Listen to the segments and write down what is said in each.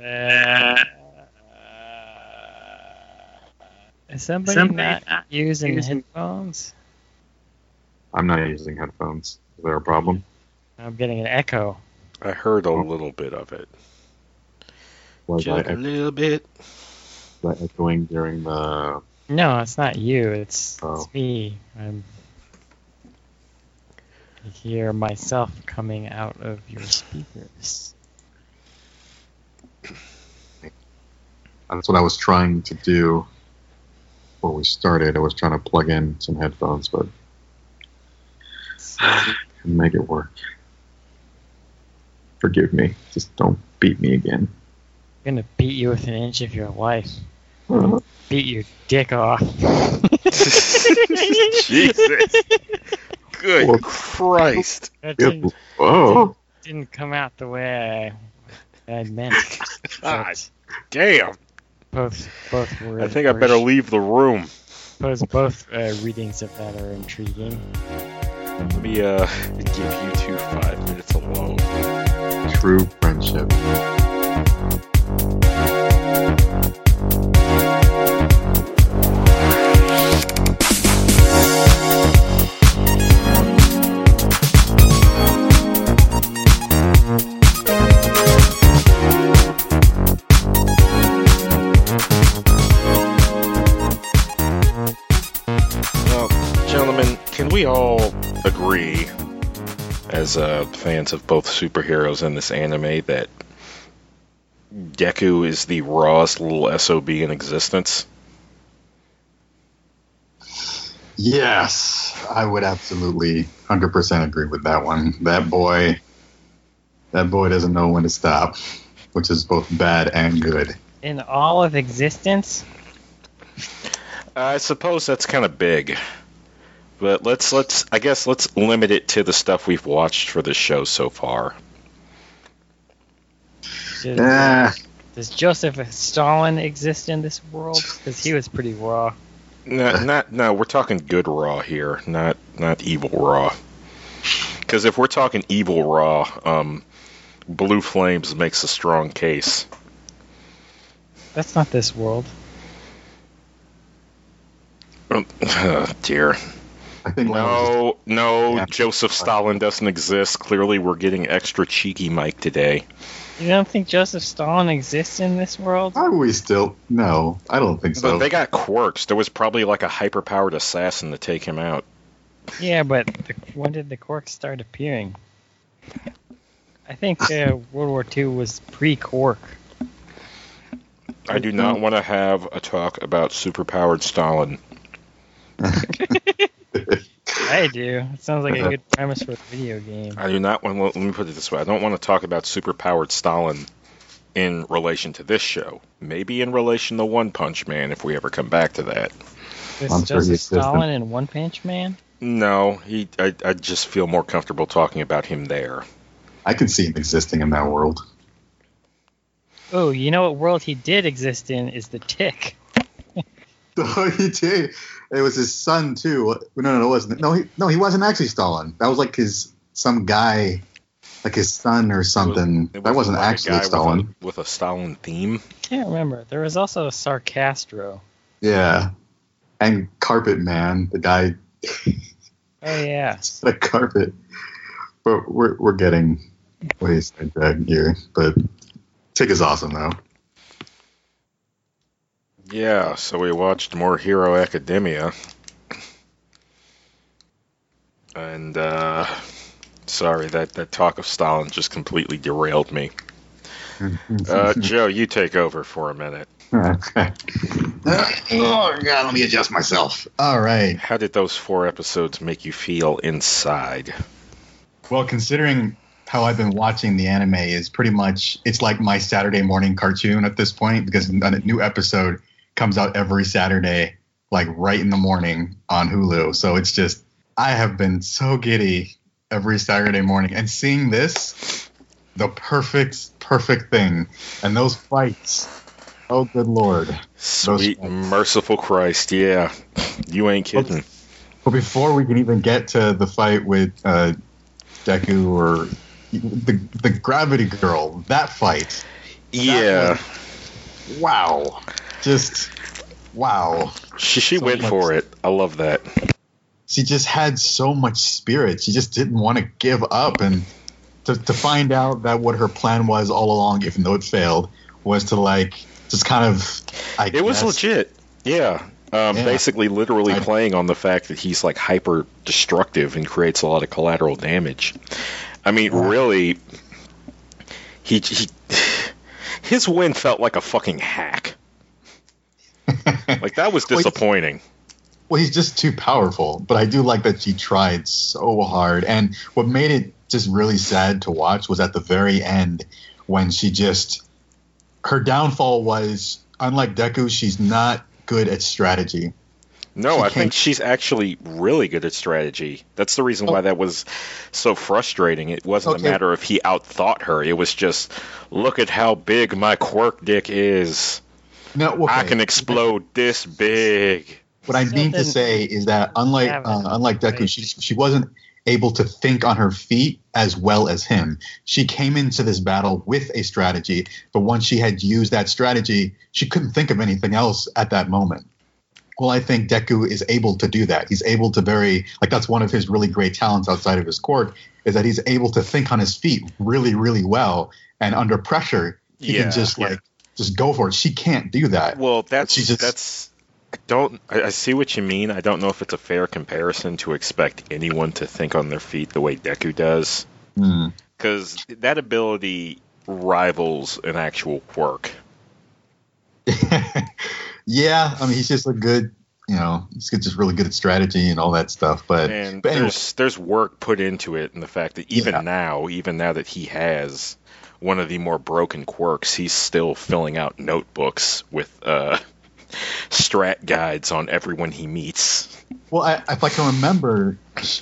Uh, is somebody, Somebody not using using- headphones? I'm not using headphones. Is there a problem? I'm getting an echo. I heard a little bit of it. Was Just a little bit. was I echoing during the? No, it's not you. It's, Oh. it's me. I'm. I hear myself coming out of your speakers. That's what I was trying to do before we started. I was trying to plug in some headphones, but couldn't make it work. Forgive me. Just don't beat me again. I'm gonna beat you with an inch of your life. Uh-huh. Beat your dick off. Jesus. Good Well- Christ. That didn't, Oh, didn't come out the way I, I meant. God ah, damn. Both both were. I think I better sh- leave the room. Suppose both uh, readings of that are intriguing. Let me uh give you two five minutes alone. true friendship. We all agree, as uh, fans of both superheroes and this anime, that Deku is the rawest little SOB in existence? Yes, I would absolutely 100% agree with that one. That boy, that boy doesn't know when to stop, which is both bad and good. In all of existence, I suppose that's kind of big. But let's let's I guess let's limit it to the stuff we've watched for this show so far. does, Ah, does Joseph Stalin exist in this world? Because he was pretty raw. No, not no. We're talking good raw here, not not evil raw. Because if we're talking evil raw, um, Blue Flames makes a strong case. That's not this world. Oh, dear. I think Leon's No, no. Yeah. Joseph Stalin doesn't exist. Clearly, we're getting extra cheeky, Mike, today. You don't think Joseph Stalin exists in this world? Are we still? No, I don't think so. But they got quirks. There was probably like a hyper-powered assassin to take him out. Yeah, but the, when did the quirks start appearing? I think uh, World War II was pre-quirk. I do not want to have a talk about superpowered Stalin. I do. It sounds like a good premise for a video game. I do not want. Let me put it this way: I don't want to talk about superpowered Stalin in relation to this show. Maybe in relation to One Punch Man, if we ever come back to that. There's I'm sure he Joseph exists in- Stalin and One Punch Man. No, he. I, I just feel more comfortable talking about him there. I can see him existing in that world. Oh, you know what world he did exist in is the Tick. Oh, he did. It was his son too. No, no, no, it wasn't. No, he, no, he wasn't actually Stalin. That was like his some guy, like his son or something. It that wasn't like a actually guy with a- Stalin. with a Stalin theme. Can't remember. There was also a Sarcastro. Yeah, and Carpet Man, the guy Oh yeah. the carpet. But we're we're getting way sidetracked here. But Tick is awesome though. Yeah, so we watched more Hero Academia. And uh sorry that that talk of Stalin just completely derailed me. Uh Joe, you take over for a minute. okay. oh God, let me adjust myself. All right. How did those four episodes make you feel inside? Well, considering how I've been watching the anime is pretty much it's like my Saturday morning cartoon at this point because on a new episode comes out every Saturday, like right in the morning on Hulu. So it's just I have been so giddy every Saturday morning and seeing this, the perfect, perfect thing. And those fights. Oh good lord. Sweet merciful Christ, yeah. You ain't kidding. But before we can even get to the fight with uh, Deku or the the Gravity Girl, that fight, Yeah, Wow. Just wow. she she so went much- for it. I love that. She just had so much spirit. She just didn't want to give up and to, to find out that what her plan was all along, even though it failed, was to like just kind of I It was legit. Yeah. Um, Yeah. Basically, literally I- playing on the fact that he's like hyper destructive and creates a lot of collateral damage. I mean, Yeah. really, he, he his win felt like a fucking hack. Like that was disappointing. Well, he's just too powerful. But I do like that she tried so hard. And what made it just really sad to watch was at the very end when she just her downfall was unlike Deku, she's not good at strategy. No, She I think she's actually really good at strategy. That's the reason Oh. why that was so frustrating. It wasn't Okay. a matter of he outthought her. It was just, look at how big my quirk dick is. No, okay. I can explode this big. What I mean to say is that unlike uh, unlike Deku, she she wasn't able to think on her feet as well as him. She came into this battle with a strategy, but once she had used that strategy, she couldn't think of anything else at that moment. Well, I think Deku is able to do that. He's able to very like that's one of his really great talents outside of his quirk is that he's able to think on his feet really, really well, and under pressure he Yeah, can just yeah. like just go for it. She can't do that. Well, that's She just- that's. I don't. I, I see what you mean. I don't know if it's a fair comparison to expect anyone to think on their feet the way Deku does, Hmm. because that ability rivals an actual quirk. yeah, I mean, he's just a good, you know, he's just really good at strategy and all that stuff. But, And but anyway, there's there's work put into it, and the fact that even Yeah. now, even now that he has one of the more broken quirks, he's still filling out notebooks with uh, strat guides on everyone he meets. well, I, if I can remember,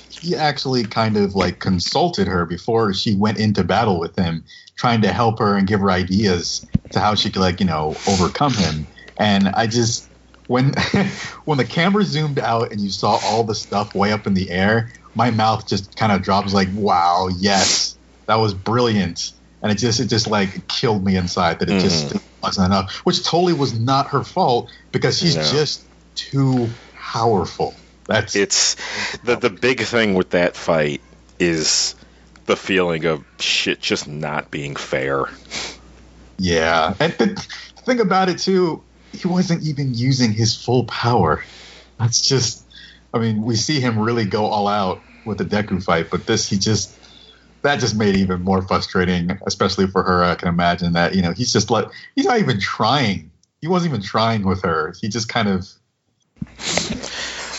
he actually kind of like consulted her before she went into battle with him, trying to help her and give her ideas to how she could, like, you know, overcome him. And I just, when when the camera zoomed out and you saw all the stuff way up in the air, my mouth just kind of drops like, wow, yes, that was brilliant. And it just it just like killed me inside that it just Mhm. wasn't enough, which totally was not her fault because she's No. just too powerful. That's It's the the big thing with that fight is the feeling of shit just not being fair. yeah. And the, the thing about it too, he wasn't even using his full power. That's just, I mean, we see him really go all out with the Deku fight, but this he just that just made it even more frustrating, especially for her. I can imagine that you know he's just like he's not even trying. He wasn't even trying with her. He just kind of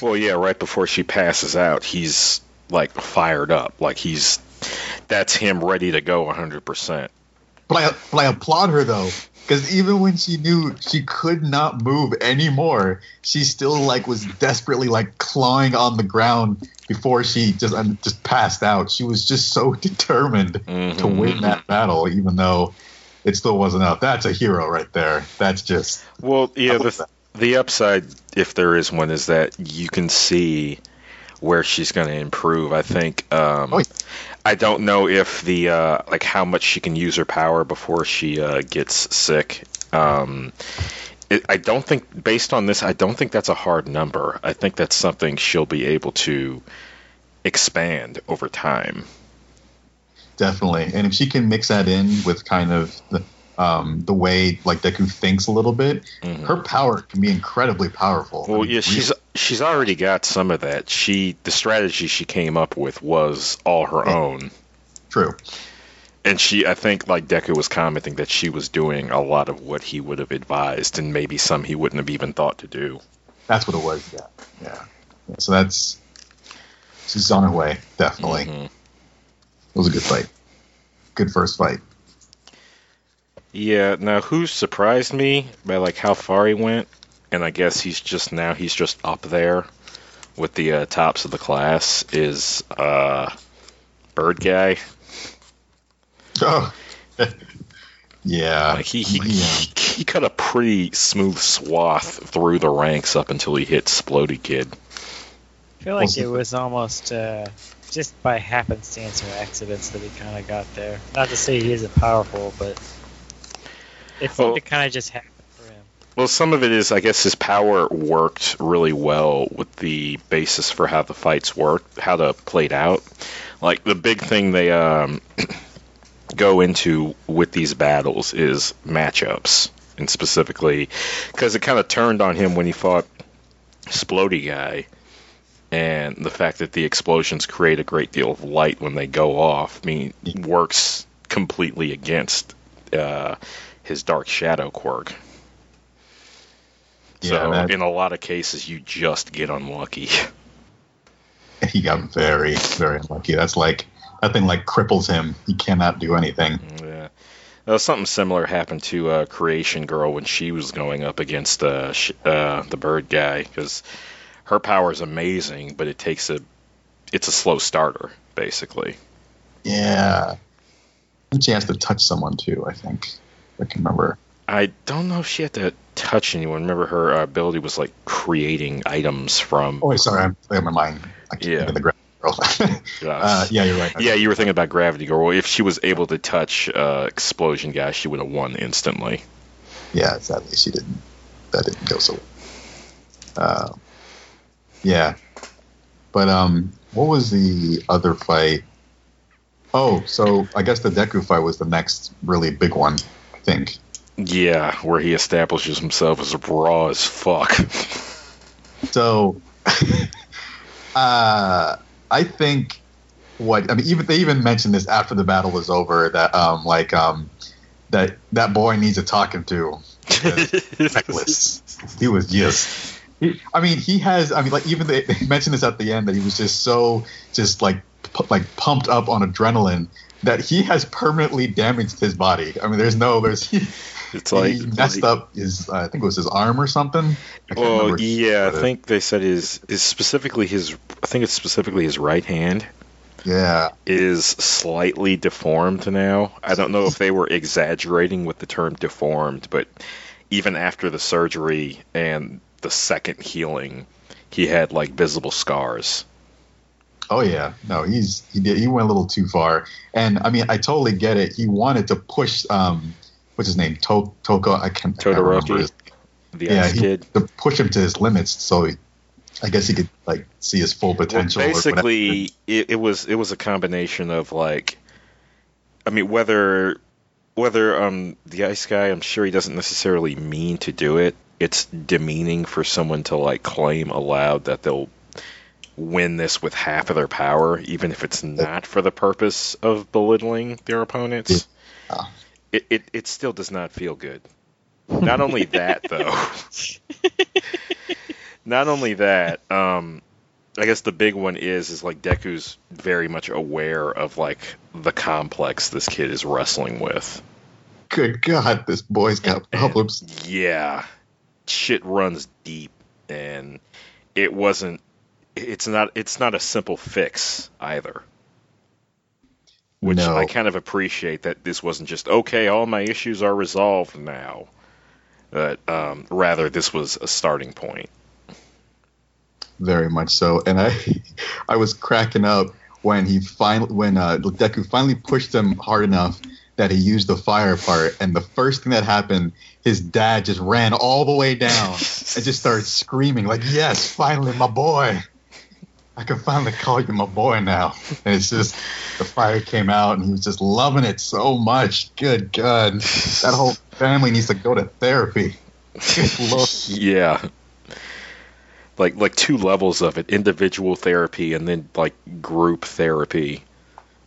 Well, yeah, right before she passes out, he's like fired up, like he's that's him ready to go 100%. But I but I applaud her though, because even when she knew she could not move anymore, she still like was desperately like clawing on the ground before she just um, just passed out. She was just so determined to Mhm. win that battle, even though it still wasn't enough. That's a hero right there. That's just Well, yeah, the the upside, if there is one, is that you can see where she's going to improve. I think. Um, Oh, yeah. I don't know if the uh, like how much she can use her power before she uh, gets sick. Um, it, I don't think, based on this, I don't think that's a hard number. I think that's something she'll be able to expand over time. definitely. And if she can mix that in with kind of the um, the way like Deku thinks a little bit, Mhm. her power can be incredibly powerful. I Well, mean, yeah, she's she's already got some of that. She the strategy she came up with was all her Yeah. own. true. And she, I think, like Deku was commenting that she was doing a lot of what he would have advised, and maybe some he wouldn't have even thought to do. That's what it was. Yeah, yeah. Yeah, So that's she's on her way. Definitely, Mhm. it was a good fight. Good first fight. Yeah. Now, who surprised me by like how far he went, and I guess he's just now he's just up there with the uh, tops of the class is uh, Bird Guy. Oh, yeah. Like he he, yeah. he he cut a pretty smooth swath through the ranks up until he hit Splody Kid. I feel like it was almost uh, just by happenstance or accidents that he kind of got there. Not to say he isn't powerful, but It seemed Well- to kind of just happen for him. Well, some of it is, I guess, his power worked really well with the basis for how the fights worked, how the played out. Like the big thing they um, go into with these battles is matchups, and specifically because it kind of turned on him when he fought Splody guy, and the fact that the explosions create a great deal of light when they go off. I mean, works completely against uh, his dark shadow quirk. Yeah, So that- in a lot of cases, you just get unlucky. he got very, very unlucky. That's like that thing like cripples him. He cannot do anything. yeah. Uh, something similar happened to uh, Creation Girl when she was going up against uh, sh- uh, the bird guy because her power is amazing, but it takes a it's a slow starter basically. Yeah. And she has to touch someone too, I think. I can remember. I don't know if she had to touch anyone. Remember her uh, ability was like creating items from. Oh, wait, sorry. I'm playing my mind. I can't Yeah. the graphic girl. uh, yeah, you're right. Yeah, you were thinking about Gravity Girl. If she was able to touch uh, Explosion Guy, she would have won instantly. Yeah, sadly, she didn't. That didn't go so well. Uh, yeah. But, um, what was the other fight? Oh, so I guess the Deku fight was the next really big one, I think. Yeah, where he establishes himself as a raw as fuck. So, uh, I think what I mean, even they even mentioned this after the battle was over that um like um that that boy needs a talking to. Reckless. He was just. He, I mean, he has. I mean, like even they, they mentioned this at the end that he was just so just like pu- like pumped up on adrenaline that he has permanently damaged his body. I mean, there's no there's. It's like he messed up his uh, I think it was his arm or something. I can't Well, remember. yeah, I think they said his is specifically his. I think it's specifically his right hand yeah. is slightly deformed now. I don't know if they were exaggerating with the term deformed, but even after the surgery and the second healing, he had like visible scars. Oh yeah, no, he's he did he went a little too far, and I mean I totally get it. He wanted to push um, what's his name, to- Toko, I can't, remember Todoroki, his- the yeah, ice he, kid. to push him to his limits, so he, I guess he could like see his full potential. whatever. basically, it, it was it was a combination of like, I mean, whether whether um the ice guy, I'm sure he doesn't necessarily mean to do it. It's demeaning for someone to like claim aloud that they'll win this with half of their power, even if it's not for the purpose of belittling their opponents. Yeah. It, it it still does not feel good. Not only that though. not only that, um, I guess the big one is is like Deku's very much aware of like the complex this kid is wrestling with. Good God, this boy's got problems. Yeah, shit runs deep, and it wasn't. It's not. It's not a simple fix either. Which No. I kind of appreciate that this wasn't just okay. All my issues are resolved now. But um, rather, this was a starting point. very much so. And I, I was cracking up when he finally, when uh, Deku finally pushed him hard enough that he used the fire part. And the first thing that happened, his dad just ran all the way down and just started screaming like, "Yes, finally, my boy! I can finally call you my boy now." And it's just the fire came out, and he was just loving it so much. Good God, that whole family needs to go to therapy. Yeah. Like like two levels of it, individual therapy and then like group therapy.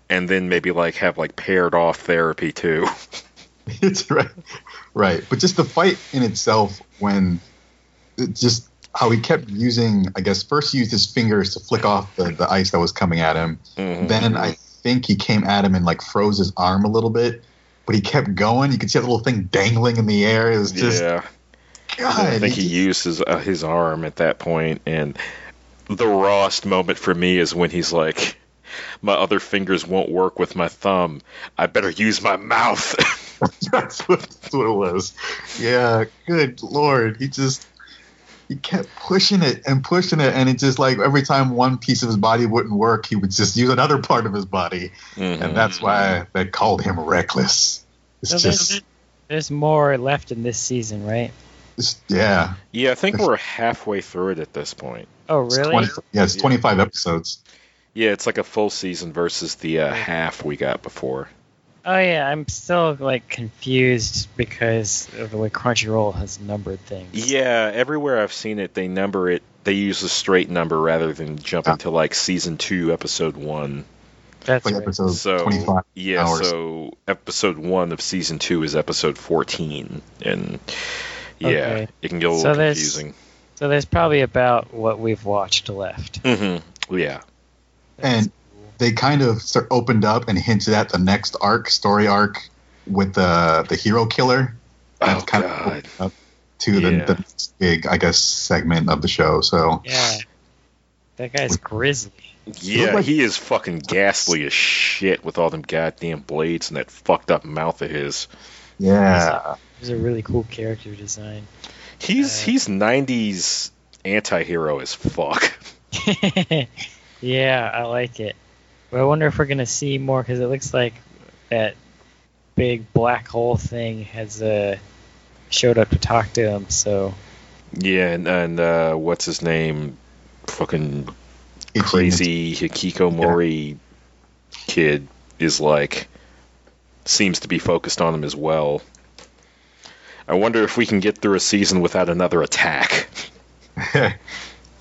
And then maybe like have like paired off therapy too. it's right, right. But just the fight in itself, when it just how he kept using, I guess first he used his fingers to flick off the, the ice that was coming at him. Mhm. Then I think he came at him and like froze his arm a little bit. But he kept going. You could see that little thing dangling in the air. It was just yeah. God. I think he just- used his uh, his arm at that point and the rawest moment for me is when he's like my other fingers won't work with my thumb. I better use my mouth. that's, what, that's what it was. Yeah, good lord. He just he kept pushing it and pushing it, and it just like every time one piece of his body wouldn't work, he would just use another part of his body, Mhm. and that's why they called him reckless. It's So just there's more left in this season, right? Yeah. Yeah, I think we're halfway through it at this point. Oh, It's really? 20 yeah, it's Yeah. 25 episodes. Yeah, it's like a full season versus the uh, half we got before. Oh yeah, I'm still like confused because of the way Crunchyroll has numbered things. Yeah, everywhere I've seen it, they number it. They use a straight number rather than jumping Ah. to like season two, episode one. that's Like right. episode So 25 yeah, hours. so episode one of season two is episode fourteen, and yeah, Okay. it can get a So little there's- confusing. So there's probably about what we've watched left. hmm Yeah, And they kind of start opened up and hinted at the next arc, story arc, with the the hero killer. That's Oh, kind God. of opened up to the, Yeah. the next big, I guess, segment of the show. So Yeah, that guy's grisly. yeah, like- he is fucking ghastly as shit with all them goddamn blades and that fucked up mouth of his. yeah, It was a really cool character design. He's Uh, he's '90s anti-hero as fuck. yeah, I like it. But I wonder if we're gonna see more because it looks like that big black hole thing has uh, showed up to talk to him. So Yeah, and, and uh, what's his name? Fucking Ichi crazy hikikomori kid is like seems to be focused on him as well. I wonder if we can get through a season without another attack.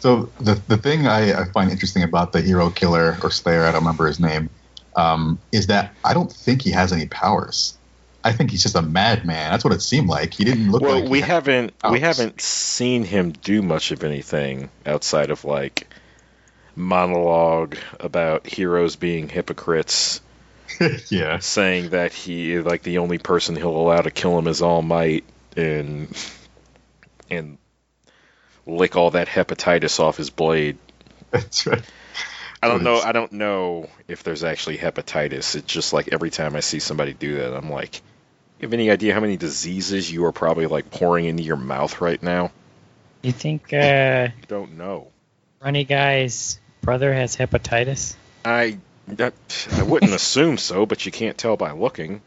so the the thing I, I find interesting about the hero killer or Slayer, I don't remember his name, um, is that I don't think he has any powers. I think he's just a madman. That's what it seemed like. He didn't look well, like we haven't we haven't seen him do much of anything outside of like monologue about heroes being hypocrites, yeah. saying that he like the only person he'll allow to kill him is All Might and and lick all that hepatitis off his blade. That's right. I don't know. I don't know if there's actually hepatitis. It's just like every time I see somebody do that, I'm like, you have any idea how many diseases you are probably like pouring into your mouth right now? you think uh, Don't know. Runny Guy's brother has hepatitis? I that, I wouldn't assume so, but you can't tell by looking.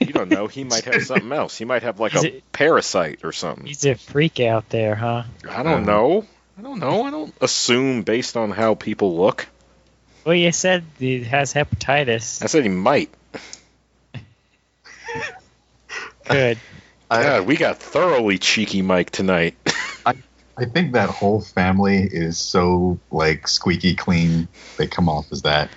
You don't know. He might have something else. He might have like Is a it- parasite or something. He's a freak out there, huh? I don't um, know. I don't know. I don't assume based on how people look. Well, you said he has hepatitis. I said he might. Good. God, we got thoroughly cheeky Mike tonight. I think that whole family is so like squeaky clean. They come off as that.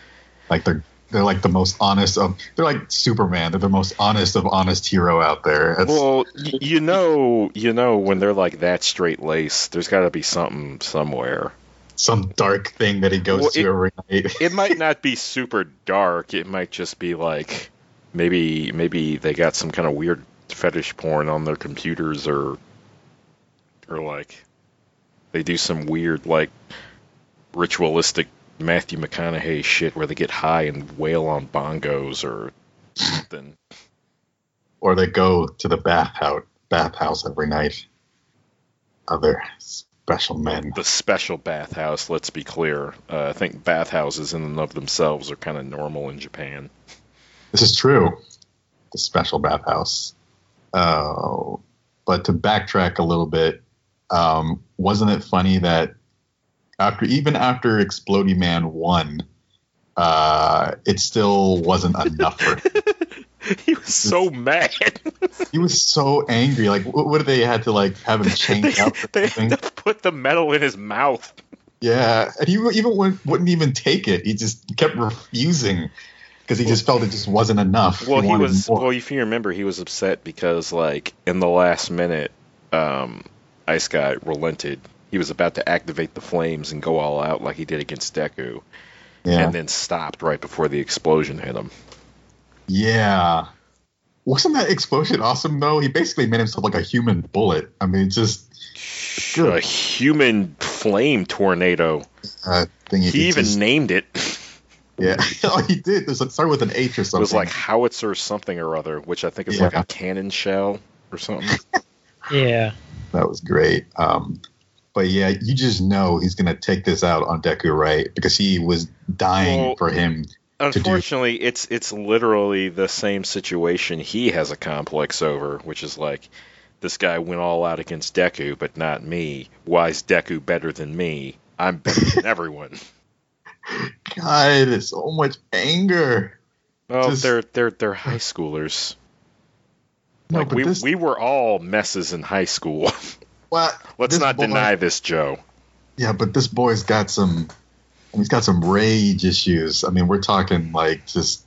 Like they're they're like the most honest of. They're like Superman. They're the most honest of honest hero out there. That's, Well, you know, you know when they're like that straight laced, there's got to be something somewhere. some dark thing that he goes Well, to it- every night. It might not be super dark. It might just be like maybe maybe they got some kind of weird fetish porn on their computers or or like they do some weird like ritualistic Matthew McConaughey shit where they get high and wail on bongos or something. or they go to the bathhouse bathhouse every night. Other special men. the special bathhouse. Let's be clear. Uh, I think bathhouses in and of themselves are kind of normal in Japan. This is true. The special bathhouse. Uh, but to backtrack a little bit, um, wasn't it funny that after even after Exploding Man won, uh, it still wasn't enough for him. he was so mad. He was so angry. Like, what, what did they had to like have him they, chained up? they something? had to put the metal in his mouth. Yeah, and he even wouldn't, wouldn't even take it. He just kept refusing because he just felt it just wasn't enough. Well, he wanted was. more. Well, if you remember, he was upset because, like, in the last minute, um, Ice Guy relented. He was about to activate the flames and go all out like he did against Deku, yeah. and then stopped right before the explosion hit him. Yeah. Wasn't that explosion awesome though? He basically made himself like a human bullet. I mean, just Good. A human flame tornado. uh, thing. He even just, named it. yeah. oh, he did. There's it started with an H or something. It was like howitzer something or other, which I think is like a cannon shell or something. Yeah. that was great. Um, but yeah, you just know he's gonna take this out on Deku, right? Because he was dying Well- for him Unfortunately, it's it's literally the same situation he has a complex over, which is like this guy went all out against Deku, but not me. Why is Deku better than me? I'm better than everyone. God, it's so much anger. Oh, Just- they're they're they're high schoolers. No, like we this, we were all messes in high school. what? Let's not boy- deny this, Joe. Yeah, but this boy's got some. He's got some rage issues. I mean, we're talking like just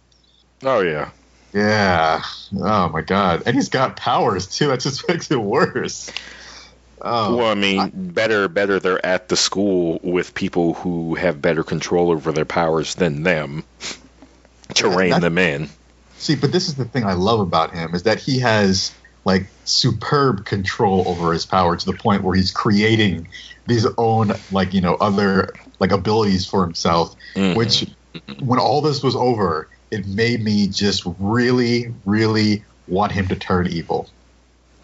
Oh yeah. yeah. Oh my god, and he's got powers too. That just makes it worse. Oh, well, I mean, better better they're at the school with people who have better control over their powers than them to Yeah, rein that- them in. See, but this is the thing I love about him is that he has like superb control over his power to the point where he's creating these own like you know other like abilities for himself. Mhm. Which, when all this was over, it made me just really, really want him to turn evil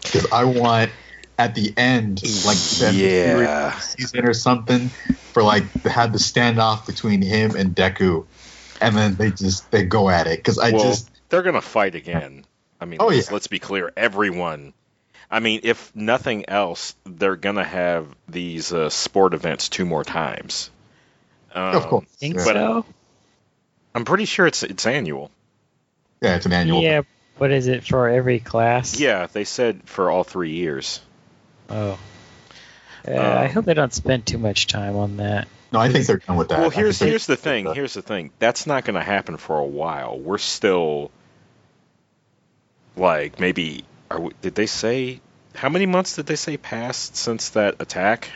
because I want at the end like the end of the series, Yeah. season or something for like to have the standoff between him and Deku. And then they just they go at it because I well, just they're gonna fight again. I mean, Oh, let's, yeah. let's be clear. Everyone. I mean, if nothing else, they're gonna have these uh, sport events two more times. Um, of course Think. But- so? I'm pretty sure it's it's annual. yeah it's an annual Yeah. What is it for every class? Yeah, they said for all three years. Oh. Uh, I Um, hope they don't spend too much time on that. no I think they're done with that Well, here's here's the thing. Here's the thing. That's not going to happen for a while. We're still like maybe. Are we, did they say how many months did they say passed since that attack?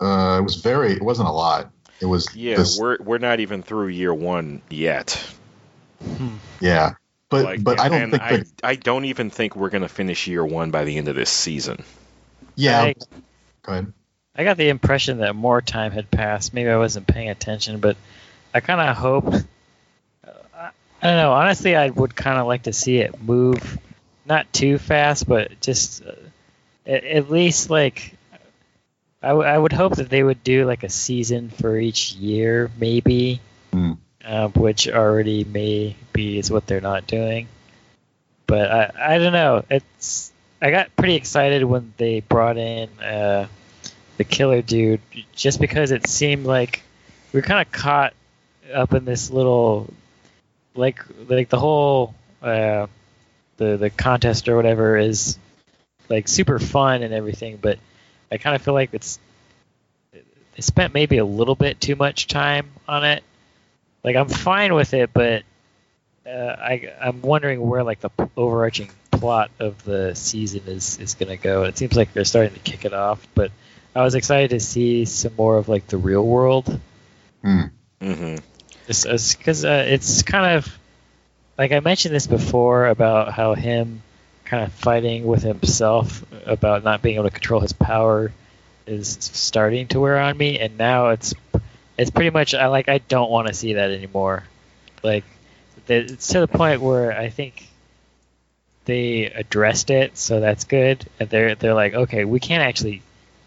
uh, it was very it wasn't a lot it was Yeah, this- we're we're not even through year one yet. Hmm. yeah but Like, but I don't think I, that I don't even think we're going to finish year one by the end of this season. yeah I, go ahead I got the impression that more time had passed. Maybe I wasn't paying attention, but I kind of hoped. I, don't know. Honestly, I would kind of like to see it move, not too fast, but just uh, at, at least like. I, w- I would hope that they would do like a season for each year, maybe, Hmm. uh, which already maybe is what they're not doing. But I, I don't know. It's I got pretty excited when they brought in uh, the killer dude, just because it seemed like we are kind of caught up in this little, like like the whole uh, the the contest or whatever is like super fun and everything, but I kind of feel like it's they spent maybe a little bit too much time on it. Like I'm fine with it, but uh, I I'm wondering where like the p- overarching plot of the season is is gonna go. It seems like they're starting to kick it off, but I was excited to see some more of like the real world, Hmm. hmm just because uh, it's kind of like I mentioned this before about how him kind of fighting with himself about not being able to control his power is starting to wear on me, and now it's it's pretty much I like I don't want to see that anymore. Like it's to the point where I think they addressed it, so that's good. And they're they're like, okay, we can't actually,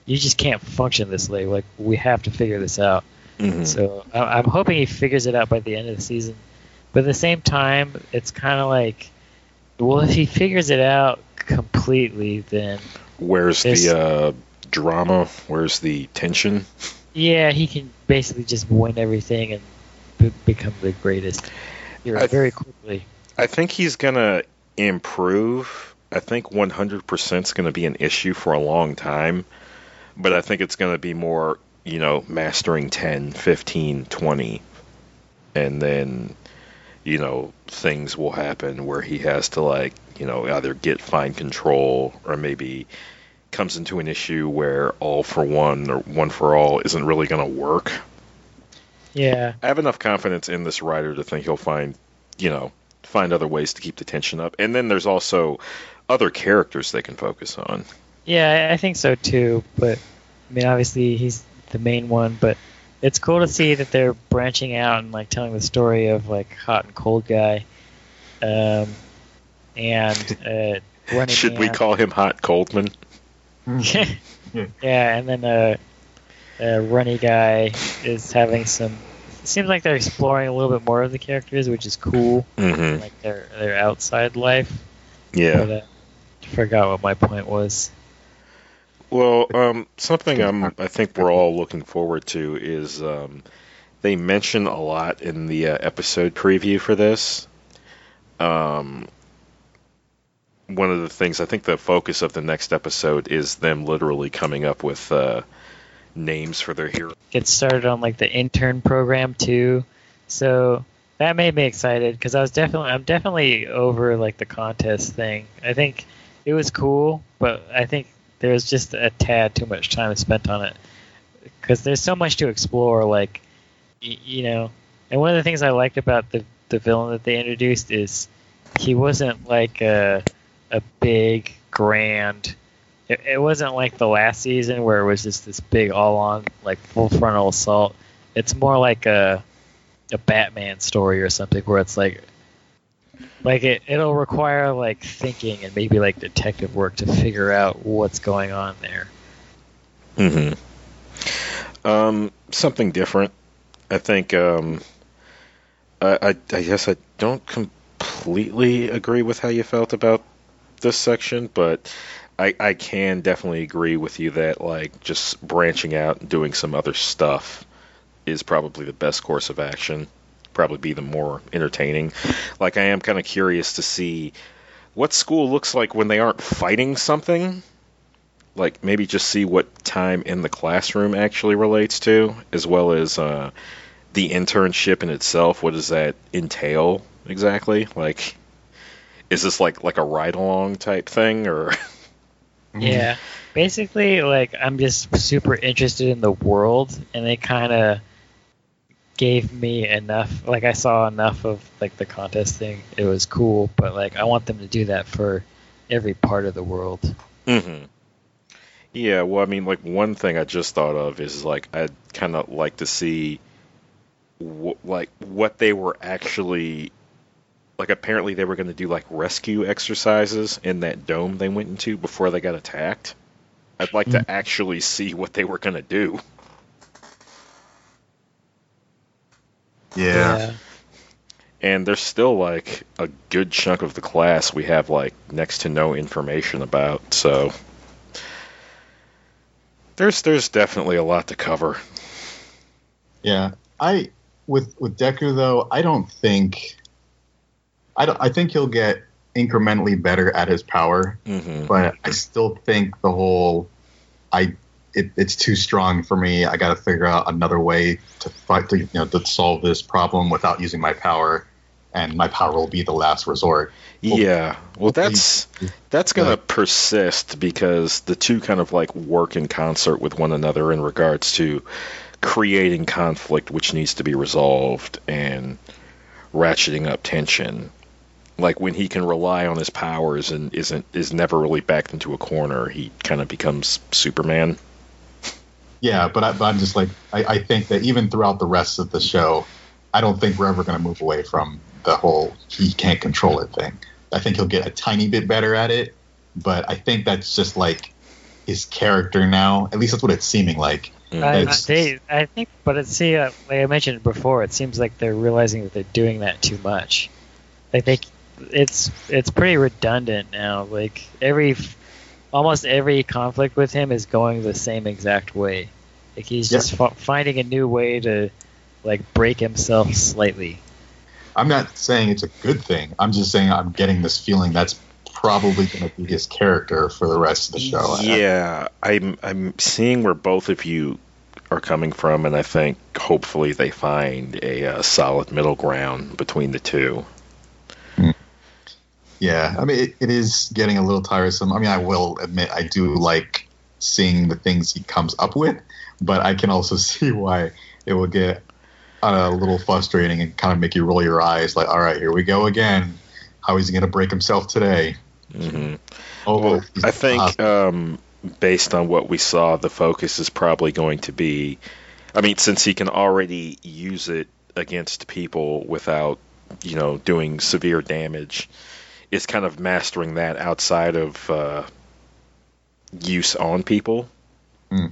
you just can't function this way. Like we have to figure this out. Hmm So I- I'm hoping he figures it out by the end of the season. But at the same time, it's kind of like, well, if he figures it out completely, then Where's the uh, drama? Where's the tension? yeah, he can basically just win everything and be- become the greatest I- very quickly. I think he's gonna improve. I think 100% is gonna be an issue for a long time, but I think it's gonna be more, you know, mastering 10, 15, 20, and then, you know, things will happen where he has to like, you know, either get fine control or maybe comes into an issue where all for one or one for all isn't really gonna work. Yeah, I have enough confidence in this writer to think he'll find, you know, find other ways to keep the tension up. And then there's also other characters they can focus on. yeah, I think so too. But I mean, obviously he's the main one, but it's cool to see that they're branching out and like telling the story of like hot and cold guy, um, and uh, running. Should we Man. call him Hot Coldman? yeah, and then uh, uh, Runny Guy is having some it seems like they're exploring a little bit more of the characters, which is cool. hmm Like their their outside life. Yeah. But, uh, forgot what my point was. Well, um, something I'm, I think we're all looking forward to is um, they mention a lot in the uh, episode preview for this. Um, one of the things I think the focus of the next episode is them literally coming up with uh, names for their heroes. Get started on like the intern program too. So that made me excited because I was definitely I'm definitely over like the contest thing. I think it was cool, but I think there was just a tad too much time spent on it because there's so much to explore. Like y- you know, and one of the things I liked about the the villain that they introduced is he wasn't like a a big grand. It, it wasn't like the last season where it was just this big all on like full frontal assault. It's more like a a Batman story or something where it's like like it it'll require like thinking and maybe like detective work to figure out what's going on there. Mm-hmm. Um, something different. I think. Um, I, I, I guess I don't completely agree with how you felt about this section, but I, I can definitely agree with you that like just branching out and doing some other stuff is probably the best course of action. Probably be the more entertaining. Like I am kind of curious to see what school looks like when they aren't fighting something like maybe just see what time in the classroom actually relates to, as well as uh, the internship in itself. What does that entail exactly? Like, is this like like a ride along type thing, or Yeah. Basically, like I'm just super interested in the world, and they kind of gave me enough. Like I saw enough of like the contest thing. It was cool, but like I want them to do that for every part of the world. Mm-hmm. Yeah, well, I mean, like one thing I just thought of is like I'd kind of like to see, wh- like what they were actually, like apparently they were going to do like rescue exercises in that dome they went into before they got attacked. I'd like to actually see what they were going to do. Yeah. And there's still like a good chunk of the class we have like next to no information about, so there's there's definitely a lot to cover. Yeah. I with with Deku though, I don't think I don't I think he'll get incrementally better at his power, hmm but I still think the whole I it, it's too strong for me. I got to figure out another way to fight to you know to solve this problem without using my power, and my power will be the last resort. Yeah, well, that's that's gonna persist because the two kind of like work in concert with one another in regards to creating conflict which needs to be resolved and ratcheting up tension. Like when he can rely on his powers and isn't is never really backed into a corner, he kind of becomes Superman. Yeah, but, I, but I'm just like I, I think that even throughout the rest of the show, I don't think we're ever going to move away from the whole he can't control it thing. I think he'll get a tiny bit better at it, but I think that's just like his character now. At least that's what it's seeming like. Mhm. I, I, It's- they, I think, but it, see, uh, like I mentioned before, it seems like they're realizing that they're doing that too much. Like they, it's it's pretty redundant now. Like every, almost every conflict with him is going the same exact way. Like he's Yeah. just f- finding a new way to, like, break himself slightly. I'm not saying it's a good thing. I'm just saying I'm getting this feeling that's probably going to be his character for the rest of the show. Yeah, I'm I'm seeing where both of you are coming from, and I think hopefully they find a, uh solid middle ground between the two. Yeah, I mean, it, it is getting a little tiresome. I mean, I will admit I do like seeing the things he comes up with, but I can also see why it will get uh, a little frustrating and kind of make you roll your eyes. Like, all right, here we go again. How is he going to break himself today? hmm Oh, Well, I think um, based on what we saw, the focus is probably going to be. I mean, since he can already use it against people without, you know, doing severe damage, it's kind of mastering that outside of uh, use on people. Hmm.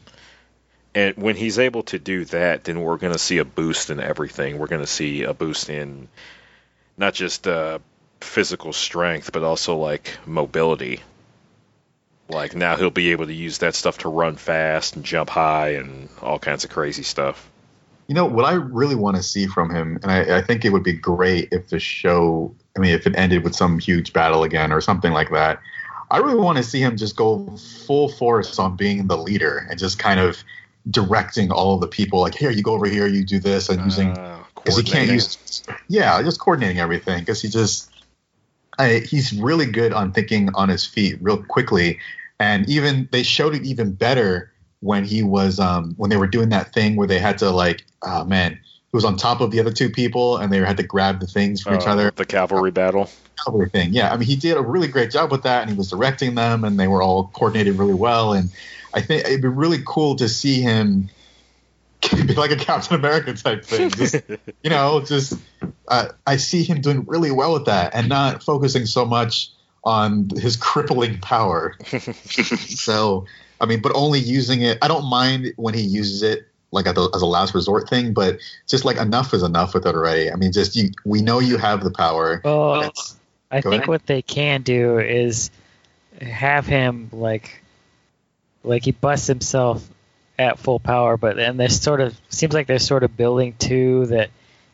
And when he's able to do that, then we're going to see a boost in everything. We're going to see a boost in not just uh, physical strength, but also like mobility. Like now he'll be able to use that stuff to run fast and jump high and all kinds of crazy stuff. You know what I really want to see from him, and I, I think it would be great if the show, I mean, if it ended with some huge battle again or something like that. I really want to see him just go full force on being the leader and just kind of directing all of the people. Like, here, you go over here, you do this, and using Uh, because he can't use yeah just coordinating everything because he just I, he's really good on thinking on his feet real quickly and even they showed it even better when he was um when they were doing that thing where they had to like oh man he was on top of the other two people and they had to grab the things from each Oh, other The cavalry battle. everything yeah i mean he did a really great job with that and he was directing them and they were all coordinated really well and i think it'd be really cool to see him be like a captain america type thing just you know, just uh, I see him doing really well with that and not focusing so much on his crippling power. so, I mean, but only using it. I don't mind when he uses it like as a, as a last resort thing, but just like enough is enough with it already. I mean, just you, we know you have the power. Well, That's- I think ahead. what they can do is have him like like he busts himself at full power, but then there's sort of seems like they're sort of building to that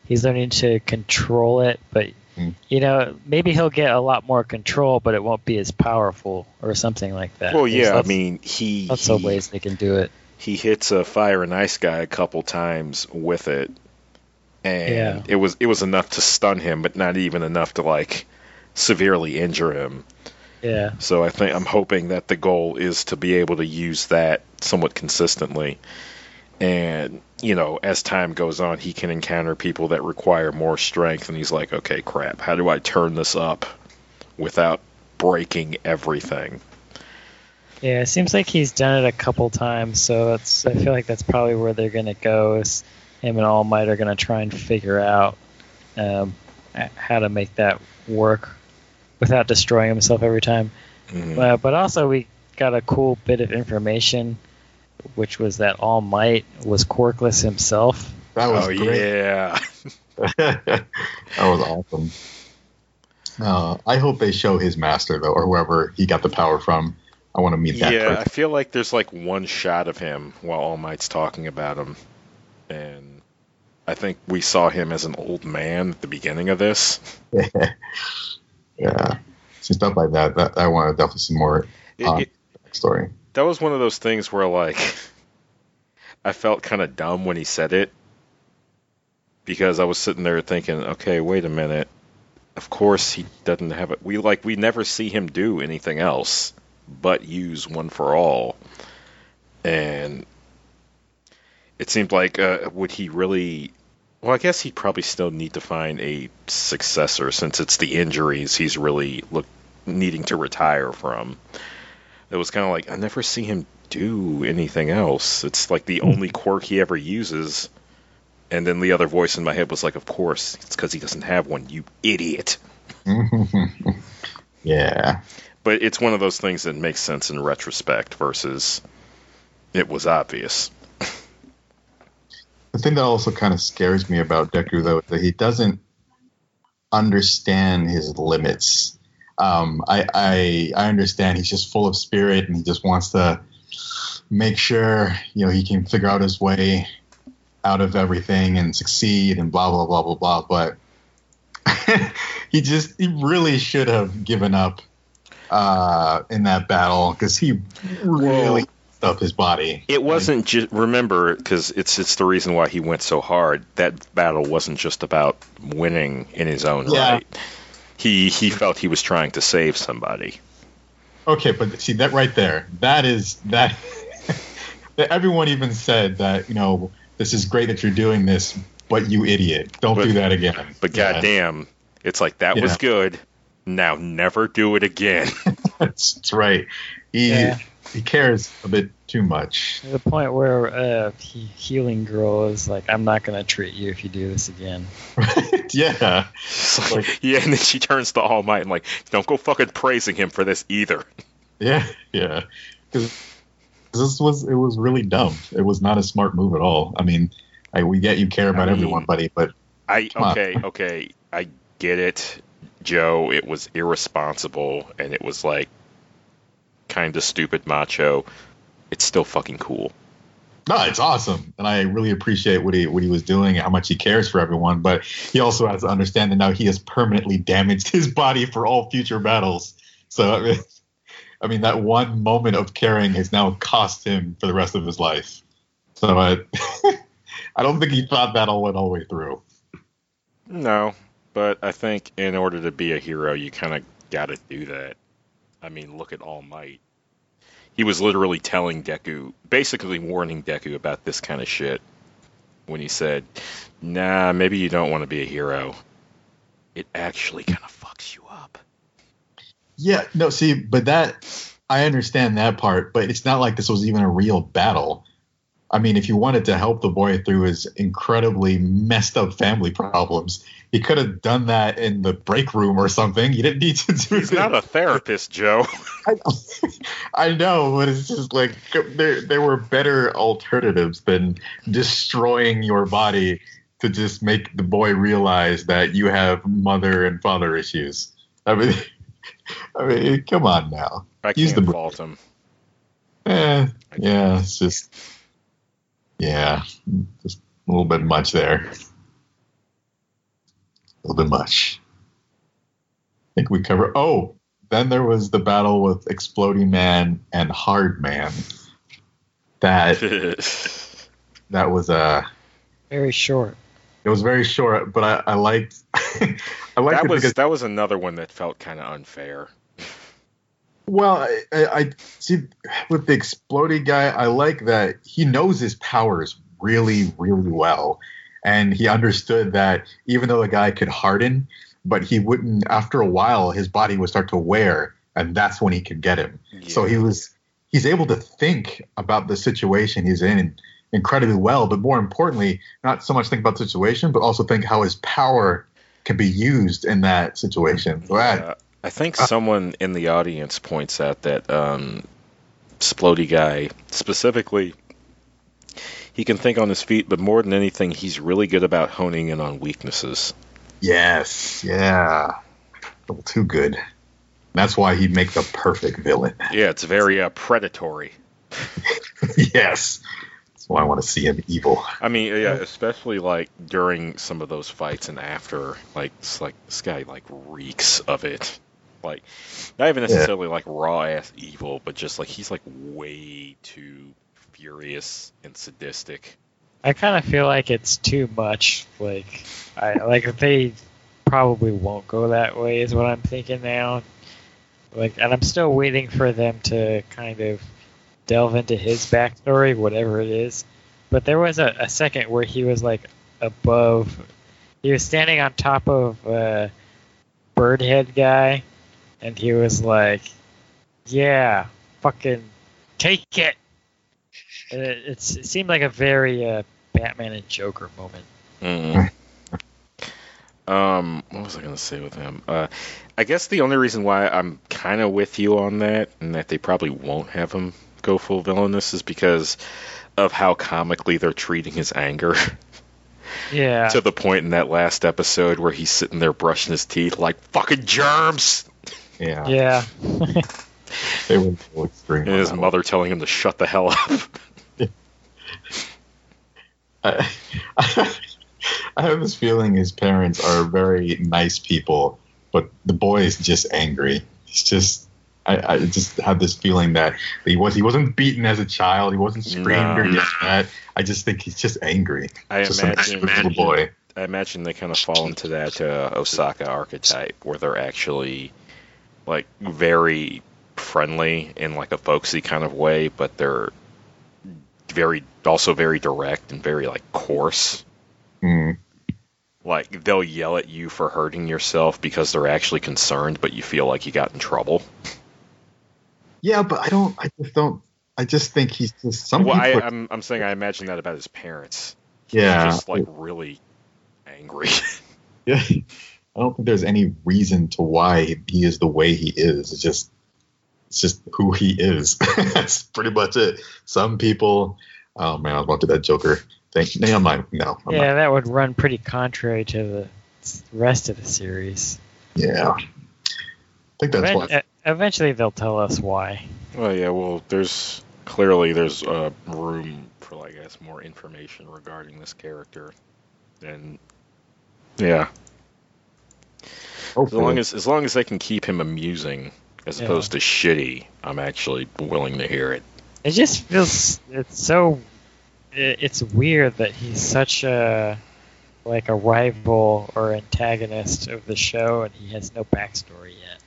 he's learning to control it, but Hmm. you know maybe he'll get a lot more control, but it won't be as powerful or something like that. Well, There's yeah, I mean, he lots of ways they can do it. He hits a fire and ice guy a couple times with it, and Yeah. it was it was enough to stun him, but not even enough to like severely injure him. Yeah, So I think I'm hoping that the goal is to be able to use that somewhat consistently. And, you know, as time goes on, he can encounter people that require more strength and he's like, "Okay, crap. How do I turn this up without breaking everything?" Yeah. It seems like he's done it a couple times, so that's I feel like that's probably where they're gonna go. Is him and All Might are gonna try and figure out um, how to make that work without destroying himself every time. Mhm. Uh, but also, we got a cool bit of information, which was that All Might was Quirkless himself. That was oh great. yeah. that was awesome. Uh, I hope they show his master though, or whoever he got the power from. I want to meet that Yeah, I feel like there's like one shot of him while All Might's talking about him, and I think we saw him as an old man at the beginning of this. yeah, some stuff like that. That I want to definitely see more It, Um, it, story. that was one of those things where like I felt kind of dumb when he said it because I was sitting there thinking, okay, wait a minute. Of course he doesn't have it. We like we never see him do anything else but use one for all, and it seemed like uh, would he really? Well, I guess he'd probably still need to find a successor since it's the injuries he's really look needing to retire from it was kind of like I never see him do anything else. It's like the only quirk he ever uses. And then the other voice in my head was like, "Of course, it's because he doesn't have one, you idiot." yeah, But it's one of those things that makes sense in retrospect versus it was obvious. the thing that also kind of scares me about Deku though is that he doesn't understand his limits. Um, I, I I understand he's just full of spirit and he just wants to make sure you know he can figure out his way out of everything and succeed and blah blah blah blah blah. But he just he really should have given up uh, in that battle because he really messed up his body. It wasn't just remember because it's it's the reason why he went so hard. That battle wasn't just about winning in his own Yeah. right. He he felt he was trying to save somebody. Okay, but see that right there. That is that. that everyone even said that you know this is great that you're doing this, but you idiot, don't But- do that again. But Yeah, goddamn, it's like that was good. Now never do it again. that's, that's right. He Yeah. he cares a bit too much. To the point where uh, he, Healing Girl is like, "I'm not gonna treat you if you do this again." yeah, It's like- yeah, and then she turns to All Might and like, don't go fucking praising him for this either. yeah, yeah. Because because this was it was really dumb. It was not a smart move at all. I mean, I, we get you care about I mean, everyone, buddy, but I Come on. okay, okay, I get it, Joe. It was irresponsible and it was like kind of stupid macho. It's still fucking cool. no, it's awesome, and I really appreciate what he what he was doing and how much he cares for everyone. But he also has to understand that now he has permanently damaged his body for all future battles. So I mean, I mean that one moment of caring has now cost him for the rest of his life. So I, I don't think he thought that all went all the way through. No, but I think in order to be a hero, you kind of got to do that. I mean, look at All Might. He was literally telling Deku, basically warning Deku about this kind of shit when he said, "Nah, maybe you don't want to be a hero. It actually kind of fucks you up." Yeah, no, see, but that I understand that part, but it's not like this was even a real battle. I mean, if you wanted to help the boy through his incredibly messed up family problems, he could have done that in the break room or something. You didn't need to do He's it. not a therapist, Joe. I, I know, but it's just like there there were better alternatives than destroying your body to just make the boy realize that you have mother and father issues. I mean, I mean, come on now. I Use can't the- fault him. Eh, yeah, it's just yeah, just a little bit much there. A little bit much. I think we cover. Oh, then there was the battle with Exploding Man and Hard Man. That that was uh Very short. it was very short, but I, I liked I liked that it was because that was another one that felt kind of unfair. Well, I, I, I see with the exploding guy, I like that he knows his powers really, really well. And he understood that even though the guy could harden, but he wouldn't, after a while, his body would start to wear, and that's when he could get him. So he was, he's able to think about the situation he's in incredibly well, but more importantly, not so much think about the situation, but also think how his power can be used in that situation. So that- Yeah, I think someone in the audience points out that um, Splody guy specifically, he can think on his feet, but more than anything, he's really good about honing in on weaknesses. Yes, yeah. A little too good. That's why he'd make the perfect villain. Yeah, it's very uh, predatory. yes. That's why I want to see him evil. I mean, yeah, especially like during some of those fights and after, like, it's like this guy like reeks of it. Like, not even necessarily like raw ass evil, but just like he's like way too furious and sadistic. I kind of feel like it's too much. Like, I like they probably won't go that way. Is what I'm thinking now. Like, and I'm still waiting for them to kind of delve into his backstory, whatever it is. But there was a, a second where he was like above. He was standing on top of uh, Birdhead guy, and he was like, "Yeah, fucking take it." It, it seemed like a very uh, Batman and Joker moment. Mm. um, what was I gonna say with him? Uh, I guess the only reason why I'm kind of with you on that, and that they probably won't have him go full villainous, is because of how comically they're treating his anger. Yeah. to the point in that last episode where he's sitting there brushing his teeth like fucking germs, Yeah. yeah. They were so extreme. and his that mother telling him to shut the hell up. one. I, I have this feeling his parents are very nice people, but the boy is just angry. He's just. I, I just have this feeling that he was he wasn't beaten as a child. He wasn't screamed or No. yelled at. I just think he's just angry. I just an imagine, angry little boy. I imagine they kind of fall into that uh, Osaka archetype where they're actually like very friendly in like a folksy kind of way, but they're very also very direct and very like coarse. Hmm. Like they'll yell at you for hurting yourself because they're actually concerned, but you feel like you got in trouble. Yeah, but I don't. I just don't. I just think he's just some well, I, I'm I'm saying I imagine that about his parents. yeah, He's just like really angry. yeah. I don't think there's any reason to why he is the way he is. It's just it's just who he is. That's pretty much it. Some people, oh man, I was about to do that Joker thing. No, I'm not. No, I'm yeah, not. that would run pretty contrary to the rest of the series. Yeah, I think that's Even- why. e- eventually, they'll tell us why. Well, yeah. Well, there's clearly there's uh, room for, like, I guess, more information regarding this character, and yeah, as long as as long as they can keep him amusing as Yeah. opposed to shitty, I'm actually willing to hear it. It just feels it's so it's weird that he's such a like a rival or antagonist of the show, and he has no backstory yet.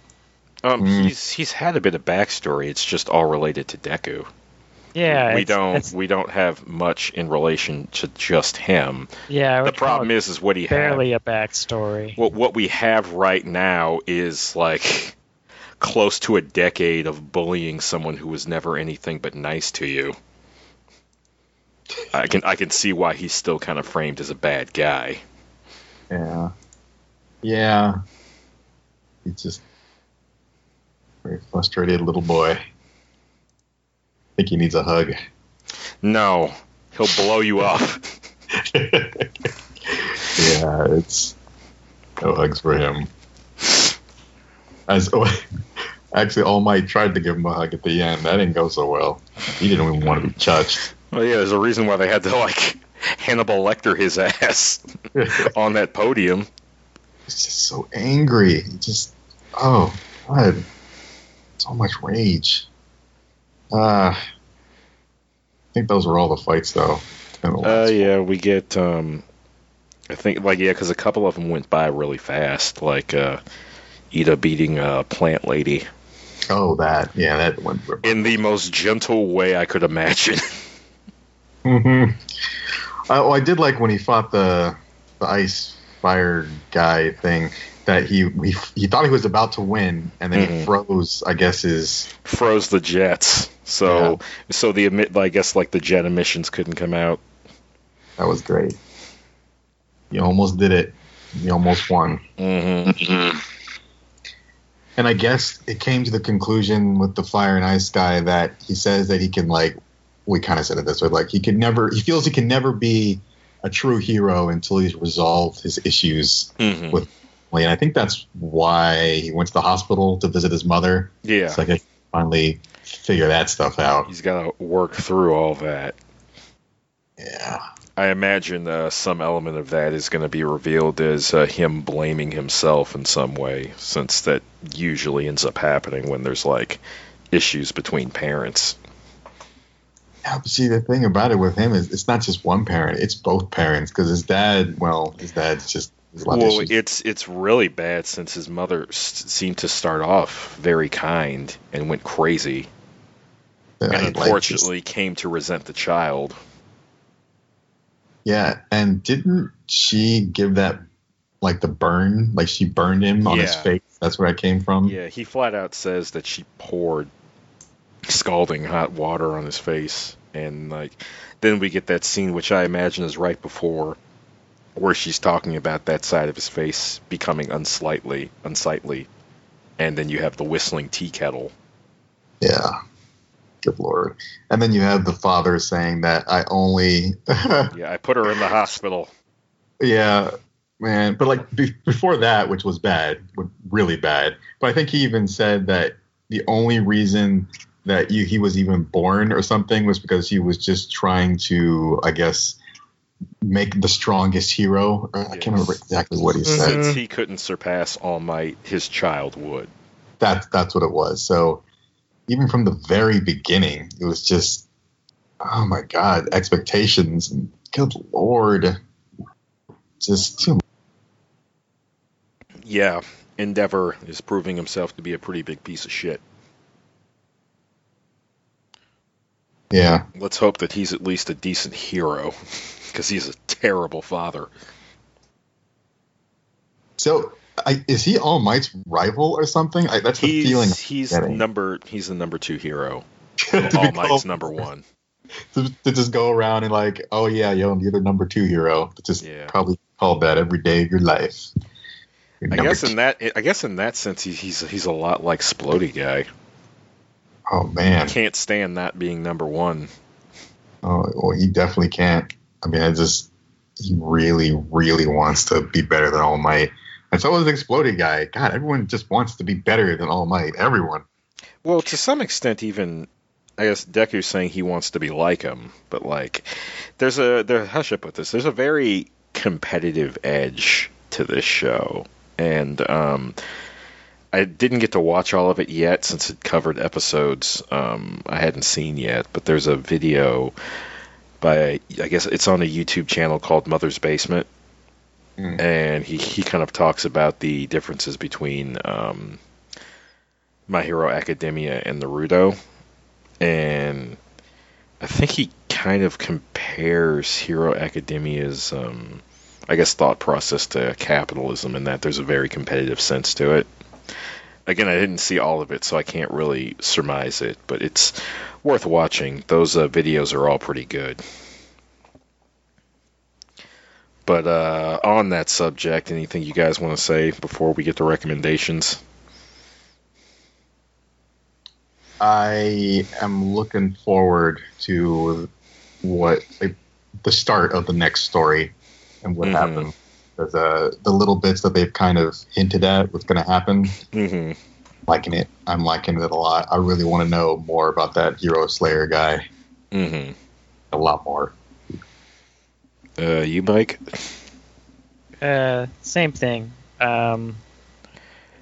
Um, Mm. he's he's had a bit of backstory. It's just all related to Deku. Yeah, we it's- don't it's- we don't have much in relation to just him. yeah, The problem it is, is what he has barely have. a backstory. What what we have right now is like close to a decade of bullying someone who was never anything but nice to you. I can I can see why he's still kind of framed as a bad guy. Yeah. Yeah. He's just very frustrated little boy. I think he needs a hug. No, he'll blow you up. yeah, it's no hugs for him. As oh, actually, All Might tried to give him a hug at the end. That didn't go so well. He didn't even want to be touched. Well, yeah, there's a reason why they had to like Hannibal Lecter his ass on that podium. He's just so angry. He just oh God, so much rage. Uh, I think those were all the fights though. Uh, yeah, we get. Um, I think like yeah, because a couple of them went by really fast. Like uh, Iida beating a plant lady. Oh, that yeah, that one. in the most gentle way I could imagine. hmm oh, I did like when he fought the the ice fire guy thing. That he he, he thought he was about to win, and then he Mhm. froze. I guess his Froze the jets, so so the emit. I guess like the jet emissions couldn't come out. that was great. You almost did it. You almost won. Mm-hmm. And I guess it came to the conclusion with the fire and ice guy that he says that he can like we kind of said it this way like he could never he feels he can never be a true hero until he's resolved his issues Mm-hmm. With- and I think that's why he went to the hospital to visit his mother Yeah, so I can finally figure that stuff out he's got to work through all that. yeah I imagine uh, some element of that is going to be revealed as uh, him blaming himself in some way, since that usually ends up happening when there's like issues between parents. Yeah, but see, the thing about it with him is it's not just one parent; it's both parents. Because his dad, well, his dad's just there's a lot of Well, issues. it's it's really bad since his mother s- seemed to start off very kind and went crazy, Uh, and like, unfortunately came to resent the child. yeah. And didn't she give that like the burn? Like she burned him on his face. That's where I came from. Yeah, he flat out says that she poured scalding hot water on his face, and like then we get that scene which I imagine is right before where she's talking about that side of his face becoming unsightly, unsightly, and then you have the whistling tea kettle. Yeah. Good lord. And then you have the father saying that I only. Yeah, I put her in the hospital. yeah, man. But like be- before that, which was bad, really bad. But I think he even said that the only reason that you, he was even born or something was because he was just trying to, I guess, make the strongest hero. Uh, I can't remember exactly what he said. Since he couldn't surpass All Might, his child would. That's that's what it was. So even from the very beginning, it was just, oh my god, expectations and good lord, just too. Yeah, Endeavor is proving himself to be a pretty big piece of shit. Yeah, Let's hope that he's at least a decent hero, because he's a terrible father. So, I, is he All Might's rival or something? I, that's the feeling. He's he's number he's the number two hero. All Might's number one. to, to just go around and like, oh yeah, yo, you're the number two hero. Just Yeah. probably called that every day of your life. I guess in that I guess in that sense he, he's he's a lot like Splody guy. Oh man, I Can't stand that being number one. oh well, he definitely can't. I mean, I just he really, really wants to be better than All Might. And so is Exploded Guy. God, everyone just wants to be better than All Might. Everyone. Well, to some extent, even I guess Deku's saying he wants to be like him, but like there's a there. How should I put this? There's a very competitive edge to this show, and um, I didn't get to watch all of it yet since it covered episodes um, I hadn't seen yet. But there's a video by I guess it's on a YouTube channel called Mother's Basement, Mm. and he he kind of talks about the differences between um, My Hero Academia and Naruto, and I think he kind of compares Hero Academia's, um, I guess, thought process to capitalism in that there's a very competitive sense to it. Again, I didn't see all of it, so I can't really surmise it, but it's worth watching. Those uh, videos are all pretty good. But uh, on that subject, anything you guys want to say before we get to recommendations? I am looking forward to what like, the start of the next story and what Mhm. happened. Because uh, the little bits that they've kind of hinted at what's going to happen, hmm liking it. I'm liking it a lot. I really want to know more about that Hero Slayer guy. hmm A lot more. Uh, you, Mike? Uh, same thing. Um,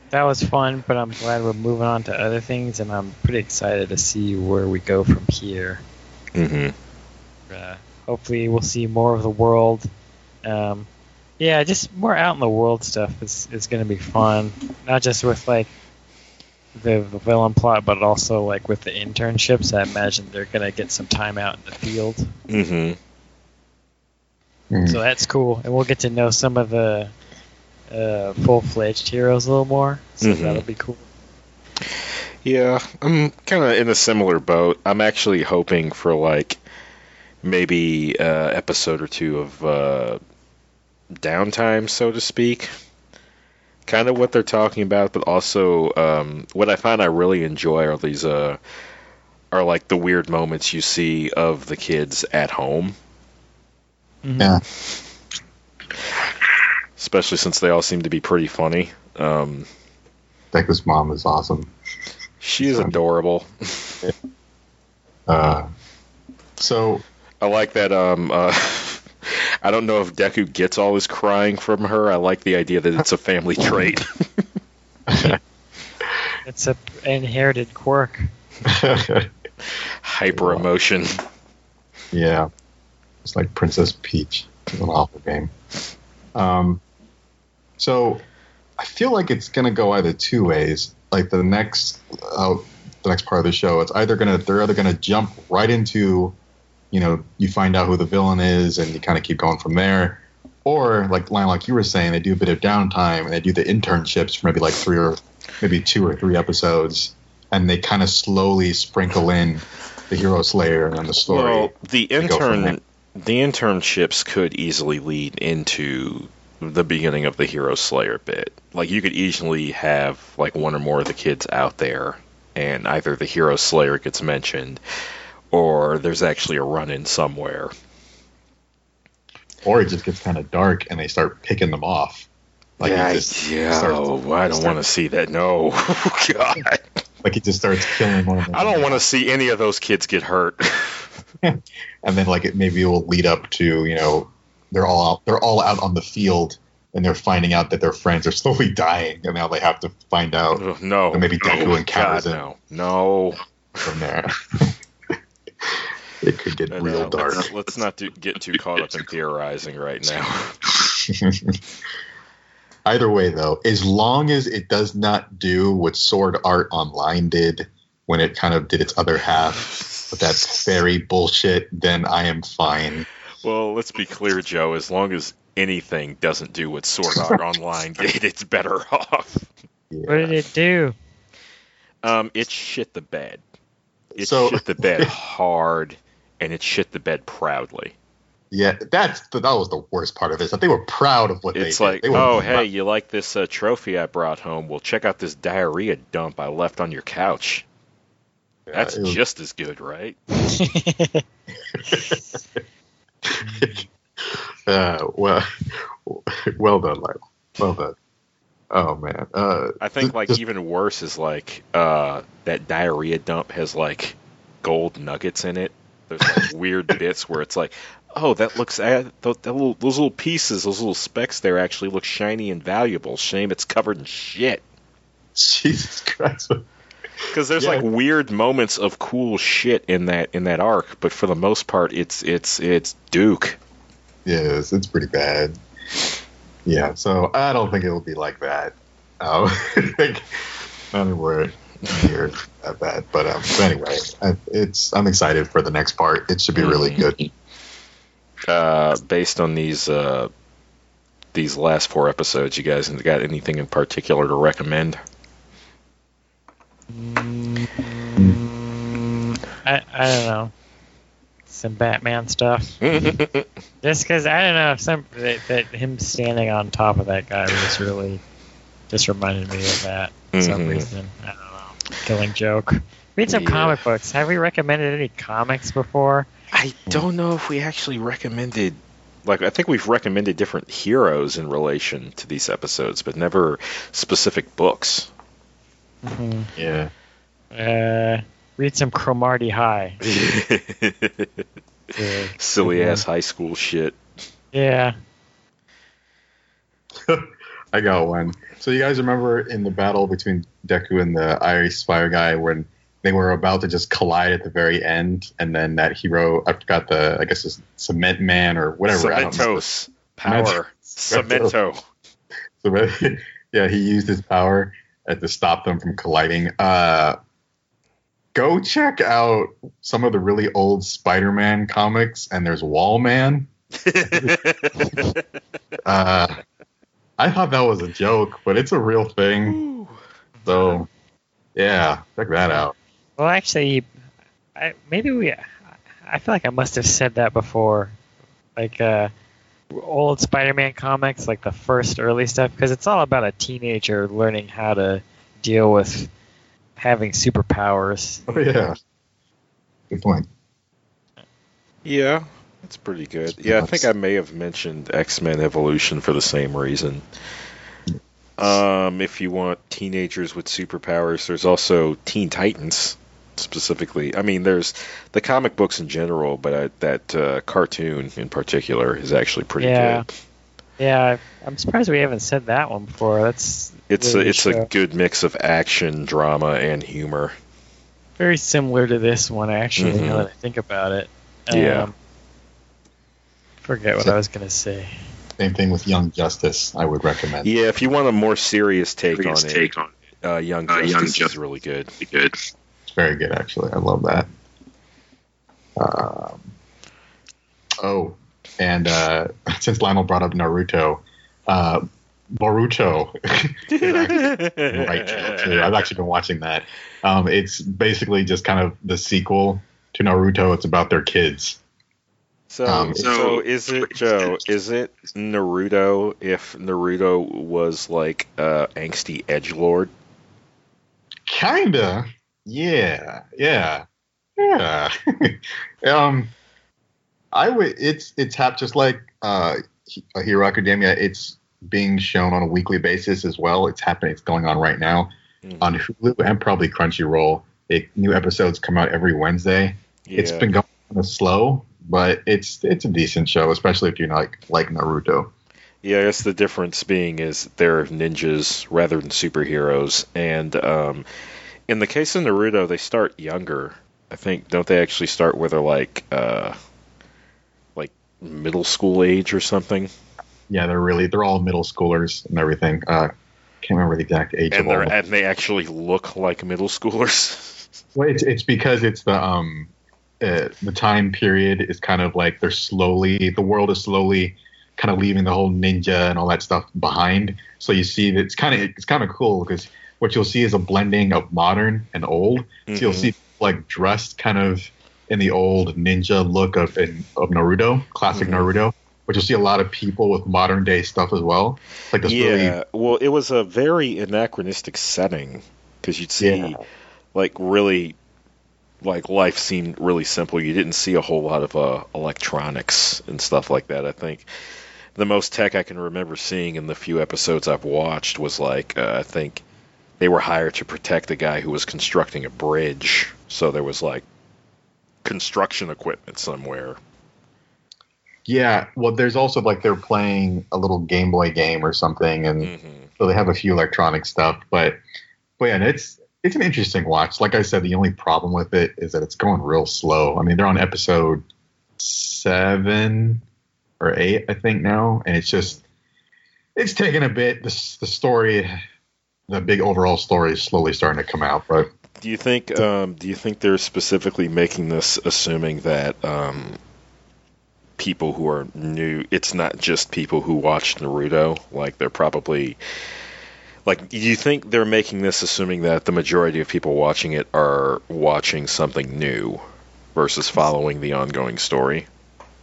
that was fun, but I'm glad we're moving on to other things, and I'm pretty excited to see where we go from here. hmm Uh, hopefully, we'll see more of the world. Um, yeah, just more out in the world stuff is is going to be fun. Not just with like the, the villain plot, but also like with the internships. I imagine they're going to get some time out in the field. hmm Mm. So that's cool, and we'll get to know some of the uh, full-fledged heroes a little more. So Mhm. that'll be cool. Yeah, I'm kind of in a similar boat. I'm actually hoping for like maybe uh, episode or two of uh, downtime, so to speak. Kind of what they're talking about, but also um, what I find I really enjoy are these uh, are like the weird moments you see of the kids at home, Mhm. Yeah. especially since they all seem to be pretty funny. Um, Deku's mom is awesome. she is adorable. Uh, so I like that. Um, uh, I don't know if Deku gets all his crying from her. I like the idea that it's a family trait. It's a inherited quirk. Hyper emotion. Yeah. It's like Princess Peach. It's an awful game. Um, so I feel like it's gonna go either two ways. Like the next uh, the next part of the show, it's either gonna they're either gonna jump right into, you know, you find out who the villain is and you kind of keep going from there. Or like like you were saying, they do a bit of downtime and they do the internships for maybe like three or maybe two or three episodes, and they kind of slowly sprinkle in the Hero Slayer and the story. Well, the intern, the internships could easily lead into the beginning of the Hero Slayer bit. Like you could easily have like one or more of the kids out there, and either the Hero Slayer gets mentioned, or there's actually a run-in somewhere. or it just gets kind of dark and they start picking them off. Like yeah, just yeah. starts- oh, I don't want to see that. No, oh, God. like it just starts killing one of them. I don't want to see any of those kids get hurt. And then like it maybe will lead up to you know they're all out they're all out on the field and they're finding out that their friends are slowly dying and now they have to find out Ugh, no, Or maybe Deku no, encounters God, it. no, no. from there. It could get No, real no, dark. Let's, let's not do, get too caught up in theorizing right now. Either way, though, as long as it does not do what Sword Art Online did when it kind of did its other half with that fairy bullshit, then I am fine. Well, let's be clear, Joe. As long as anything doesn't do what Sword Art Online did, it's better off. Yeah. What did it do? Um, it shit the bed. It So- shit the bed hard, and it shit the bed proudly. Yeah, that's the, that was the worst part of this. That they were proud of what It's they like, did. They were oh, proud- hey, you like this uh, trophy I brought home? Well, check out this diarrhea dump I left on your couch. That's was- just as good, right? uh, well, well done, Lyle. Well done. Oh man. Uh, I think just- like just- even worse is like uh, that diarrhea dump has like gold nuggets in it. There's like weird bits where it's like, oh, that looks uh, that little, those little pieces, those little specks there actually look shiny and valuable. Shame it's covered in shit. Jesus Christ. Because there's Yeah. like weird moments of cool shit in that in that arc, but for the most part, it's it's it's Duke. Yes, it's pretty bad. Yeah, so I don't think it'll be like that. Um, I think not anywhere near that bad. But um, anyway, I, it's I'm excited for the next part. It should be really Mhm. good. Uh, based on these uh, these last four episodes, you guys got anything in particular to recommend? Mm, I I don't know. Some Batman stuff. Just because I don't know some that, that him standing on top of that guy was really just reminded me of that for some Mhm. reason. I don't know. Killing joke. Read some Yeah. comic books. Have we recommended any comics before? I don't know if we actually recommended. Like, I think we've recommended different heroes in relation to these episodes, but never specific books. hmm Yeah. Uh, read some Cromartie High. Yeah. Silly ass high school shit. Yeah. I got one. So you guys remember in the battle between Deku and the Iris Fire guy when they were about to just collide at the very end, and then that hero, I forgot the, I guess it's Cement Man or whatever. I don't know. Cementos. Power. Cemento. Cemento. Yeah, he used his power uh, to stop them from colliding. Uh, go check out some of the really old Spider-Man comics, and there's Wallman. Uh, I thought that was a joke, but it's a real thing. So yeah, check that out. Well, actually, I, maybe we. I feel like I must have said that before, like uh, old Spider-Man comics, like the first early stuff, because it's all about a teenager learning how to deal with having superpowers. Oh yeah, good point. Yeah, that's pretty good. Yeah, I think I may have mentioned X Men Evolution for the same reason. Um, if you want teenagers with superpowers, there's also Teen Titans specifically. I mean, there's the comic books in general, but uh, that uh, cartoon in particular is actually pretty Yeah. good. Yeah, I'm surprised we haven't said that one before. That's It's really a, it's a good mix of action, drama, and humor. very similar to this one, actually. Mhm. Now that I think about it. Yeah. Forget what I was gonna say. Same thing with Young Justice. I would recommend. Yeah, if you want a more serious take Serious on it, take on uh, Young Uh, Justice Young is Justice. really good. it. Good. It's very good, actually. I love that. Um, oh, and uh, since Lionel brought up Naruto, uh, Boruto right too. I've actually been watching that. Um, it's basically just kind of the sequel to Naruto. It's about their kids. So, Um, so, so- is it Joe? Is it Naruto if Naruto was like uh, angsty edge lord? Kinda. Yeah. Yeah. Yeah. um, I would. It's it's hap just like uh, He- Hero Academia. It's being shown on a weekly basis as well. It's happening. It's going on right now Mhm. on Hulu and probably Crunchyroll. It, new episodes come out every Wednesday. It's been going kind of slow, but it's it's a decent show, especially if you like like Naruto. Yeah, I guess the difference being is they're ninjas rather than superheroes, and um, in the case of Naruto, they start younger. I think don't they actually start where they're like uh, like middle school age or something, Yeah, they're really they're all middle schoolers and everything. Uh, can't remember the exact age and of all. them. and they actually look like middle schoolers. Well, it's it's because it's the um uh, the time period is kind of like they're slowly the world is slowly kind of leaving the whole ninja and all that stuff behind. So you see that it's kind of it's kind of cool because what you'll see is a blending of modern and old. So you'll Mhm. see like dressed kind of in the old ninja look of in, of Naruto, classic Mhm. Naruto. But you'll see a lot of people with modern day stuff as well. Like this yeah, really well, it was a very anachronistic setting because you'd see Yeah. like really like life seemed really simple. You didn't see a whole lot of uh, electronics and stuff like that. I think the most tech I can remember seeing in the few episodes I've watched was like uh, I think they were hired to protect a guy who was constructing a bridge, so there was like construction equipment somewhere. Yeah, well, there's also like they're playing a little Game Boy game or something, and hmm so they have a few electronic stuff. But, but yeah, it's it's an interesting watch. Like I said, the only problem with it is that it's going real slow. I mean, they're on episode seven or eight, I think now, and it's just it's taking a bit. The the story, the big overall story, is slowly starting to come out, but. Do you think um, do you think they're specifically making this assuming that um, people who are new it's not just people who watch Naruto like they're probably like do you think they're making this assuming that the majority of people watching it are watching something new versus following the ongoing story?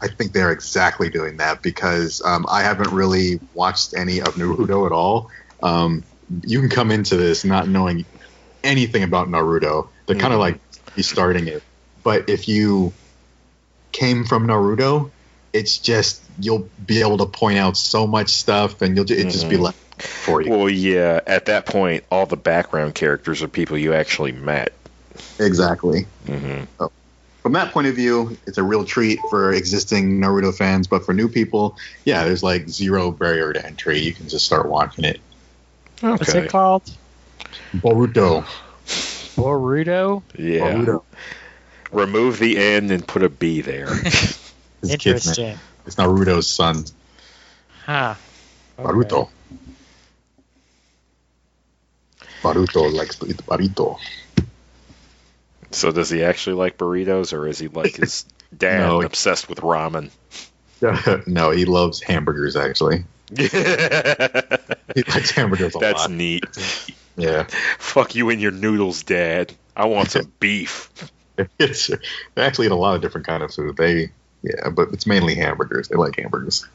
I think they're exactly doing that because um, I haven't really watched any of Naruto at all. Um, you can come into this not knowing anything about Naruto. They're kind Mhm. of like be starting it, but if you came from Naruto, it's just you'll be able to point out so much stuff, and you'll ju- it just be Mhm. left for you. Well, yeah, at that point all the background characters are people you actually met. Exactly. hmm From that point of view, it's a real treat for existing Naruto fans, but for new people, yeah, there's like zero barrier to entry. You can just start watching it. What's Okay. it called? Boruto. Boruto. Yeah. Boruto. Remove the N and put a B there. His kid's name. It's Naruto's son, Huh. Okay. Baruto. Baruto likes to eat burrito. So does he actually like burritos, or is he like his dad, No. obsessed with ramen? no, he loves hamburgers, actually. He likes hamburgers a That's lot. neat. Yeah. Fuck you and your noodles, Dad. I want some beef. It's, they actually eat a lot of different kind of food. They, yeah, but it's mainly hamburgers. They like hamburgers.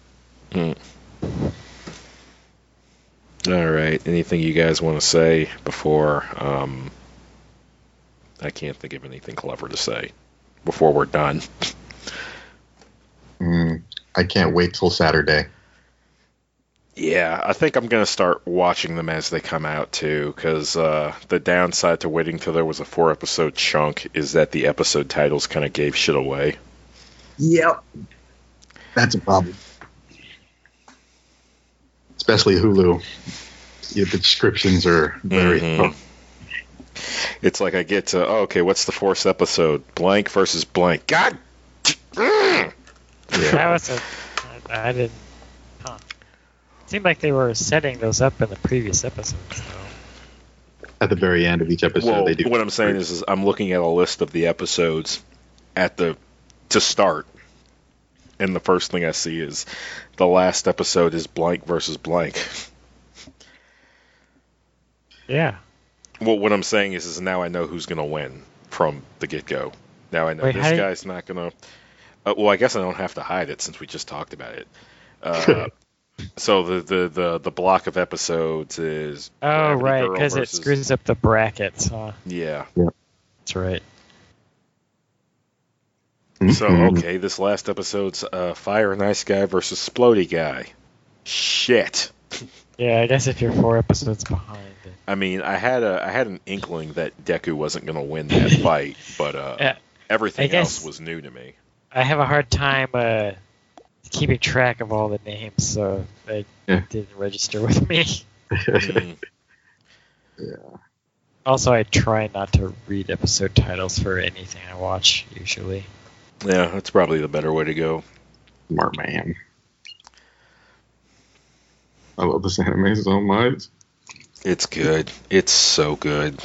All right. Anything you guys want to say before? Um, I can't think of anything clever to say before we're done. Mm, I can't wait till Saturday. Yeah, I think I'm gonna start watching them as they come out too, because uh, the downside to waiting till there was a four episode chunk is that the episode titles kind of gave shit away. Yep. That's a problem. Especially Hulu. Yeah, the descriptions are very. Mhm. It's like I get to, oh, okay, what's the fourth episode? Blank versus blank. God. Mm. Yeah. That was a. I I didn't. Huh. It Seemed like they were setting those up in the previous episodes. Though. At the very end of each episode, Well, they do. what I'm saying is, is I'm looking at a list of the episodes at the to start, and the first thing I see is the last episode is blank versus blank. Yeah. Well, what I'm saying is, is now I know who's gonna win from the get go. Now I know Wait, this how do you- guy's not gonna. Uh, well, I guess I don't have to hide it since we just talked about it. Uh, so the, the the the block of episodes is Oh, Gravity right, Girl because it screws up the brackets. Huh? yeah. That's right. So Mhm. okay, this last episode's uh, Fire Nice Guy versus Splody Guy. Shit. Yeah, I guess if you're four episodes behind. Then. I mean, I had a I had an inkling that Deku wasn't going to win that fight, but uh, Yeah, everything I guess- else was new to me. I have a hard time uh, keeping track of all the names, so they Yeah. didn't register with me. Mm. yeah. Also, I try not to read episode titles for anything I watch usually. Yeah, that's probably the better way to go. Smart man. I love this anime so much. It's good. It's so good.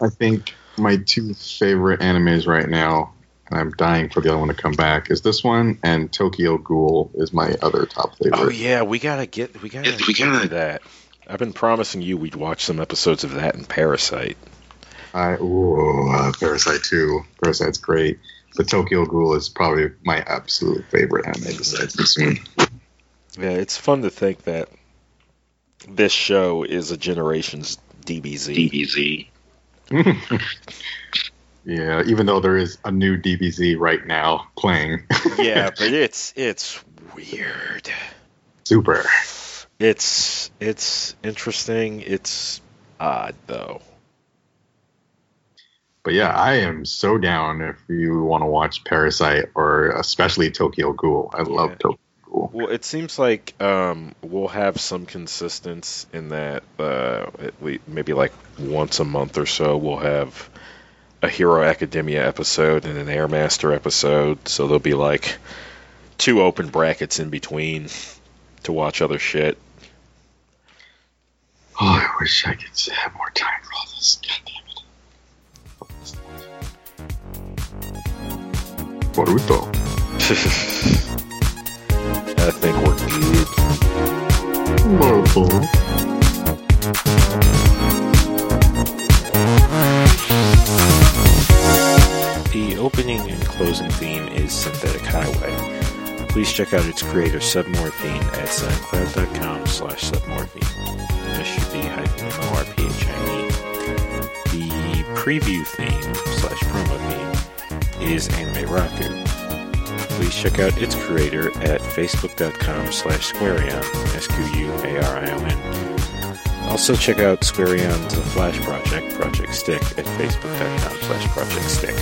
I think my two favorite animes right now, and I'm dying for the other one to come back, is this one and Tokyo Ghoul is my other top favorite. Oh yeah, we gotta get we gotta we get gotta- that. I've been promising you we'd watch some episodes of that and Parasite. I ooh, uh, Parasite 2. Parasite's great. But Tokyo Ghoul is probably my absolute favorite anime besides this one. Yeah, it's fun to think that this show is a generation's DBZ. DBZ. Yeah, even though there is a new DBZ right now playing. yeah, but it's it's weird. Super. It's it's interesting. It's odd though. But yeah, I am so down if you want to watch Parasite or especially Tokyo Ghoul. I love Yeah. Tokyo Ghoul. Well, it seems like um, we'll have some consistency in that. Uh, at least maybe like once a month or so, we'll have a Hero Academia episode and an Air Master episode. So there'll be like two open brackets in between to watch other shit. Oh, I wish I could have more time Boruto. I think we're good. Boruto. The opening and closing theme is Synthetic Highway. Please check out its creator Submorphine at soundcloud.com slash submorphine. S-U-B-M-O-R-P-H-I-E. The preview theme slash promo is Anime Raku. Please check out its creator at facebook.com slash squarion, S-Q-U-A-R-I-O-N. Also check out Squarion's Flash Project, Project Stick, at facebook.com slash project stick.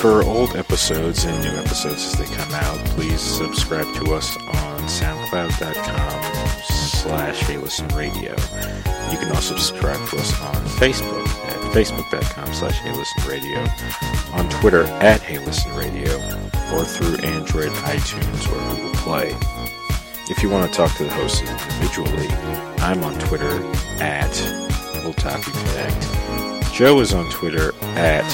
For old episodes and new episodes as they come out, please subscribe to us on soundcloud.com slash Listen Radio. You can also subscribe to us on Facebook at facebook.com slash Listen Radio, on Twitter at Hey Listen Radio, or through Android, iTunes, or Google Play. If you want to talk to the hosts individually, I'm on Twitter at Otaku Connect. Joe is on Twitter at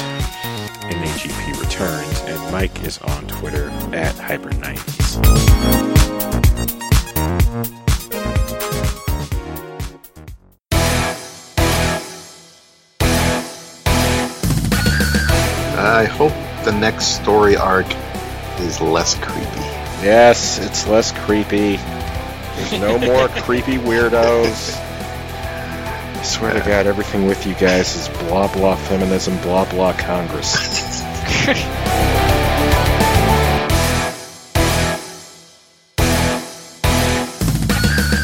NAGP Returns, and Mike is on Twitter at Hyper90s. I hope the next story arc is less creepy. Yes, it's less creepy. There's no more creepy weirdos. I swear to God, everything with you guys is blah blah feminism, blah blah Congress.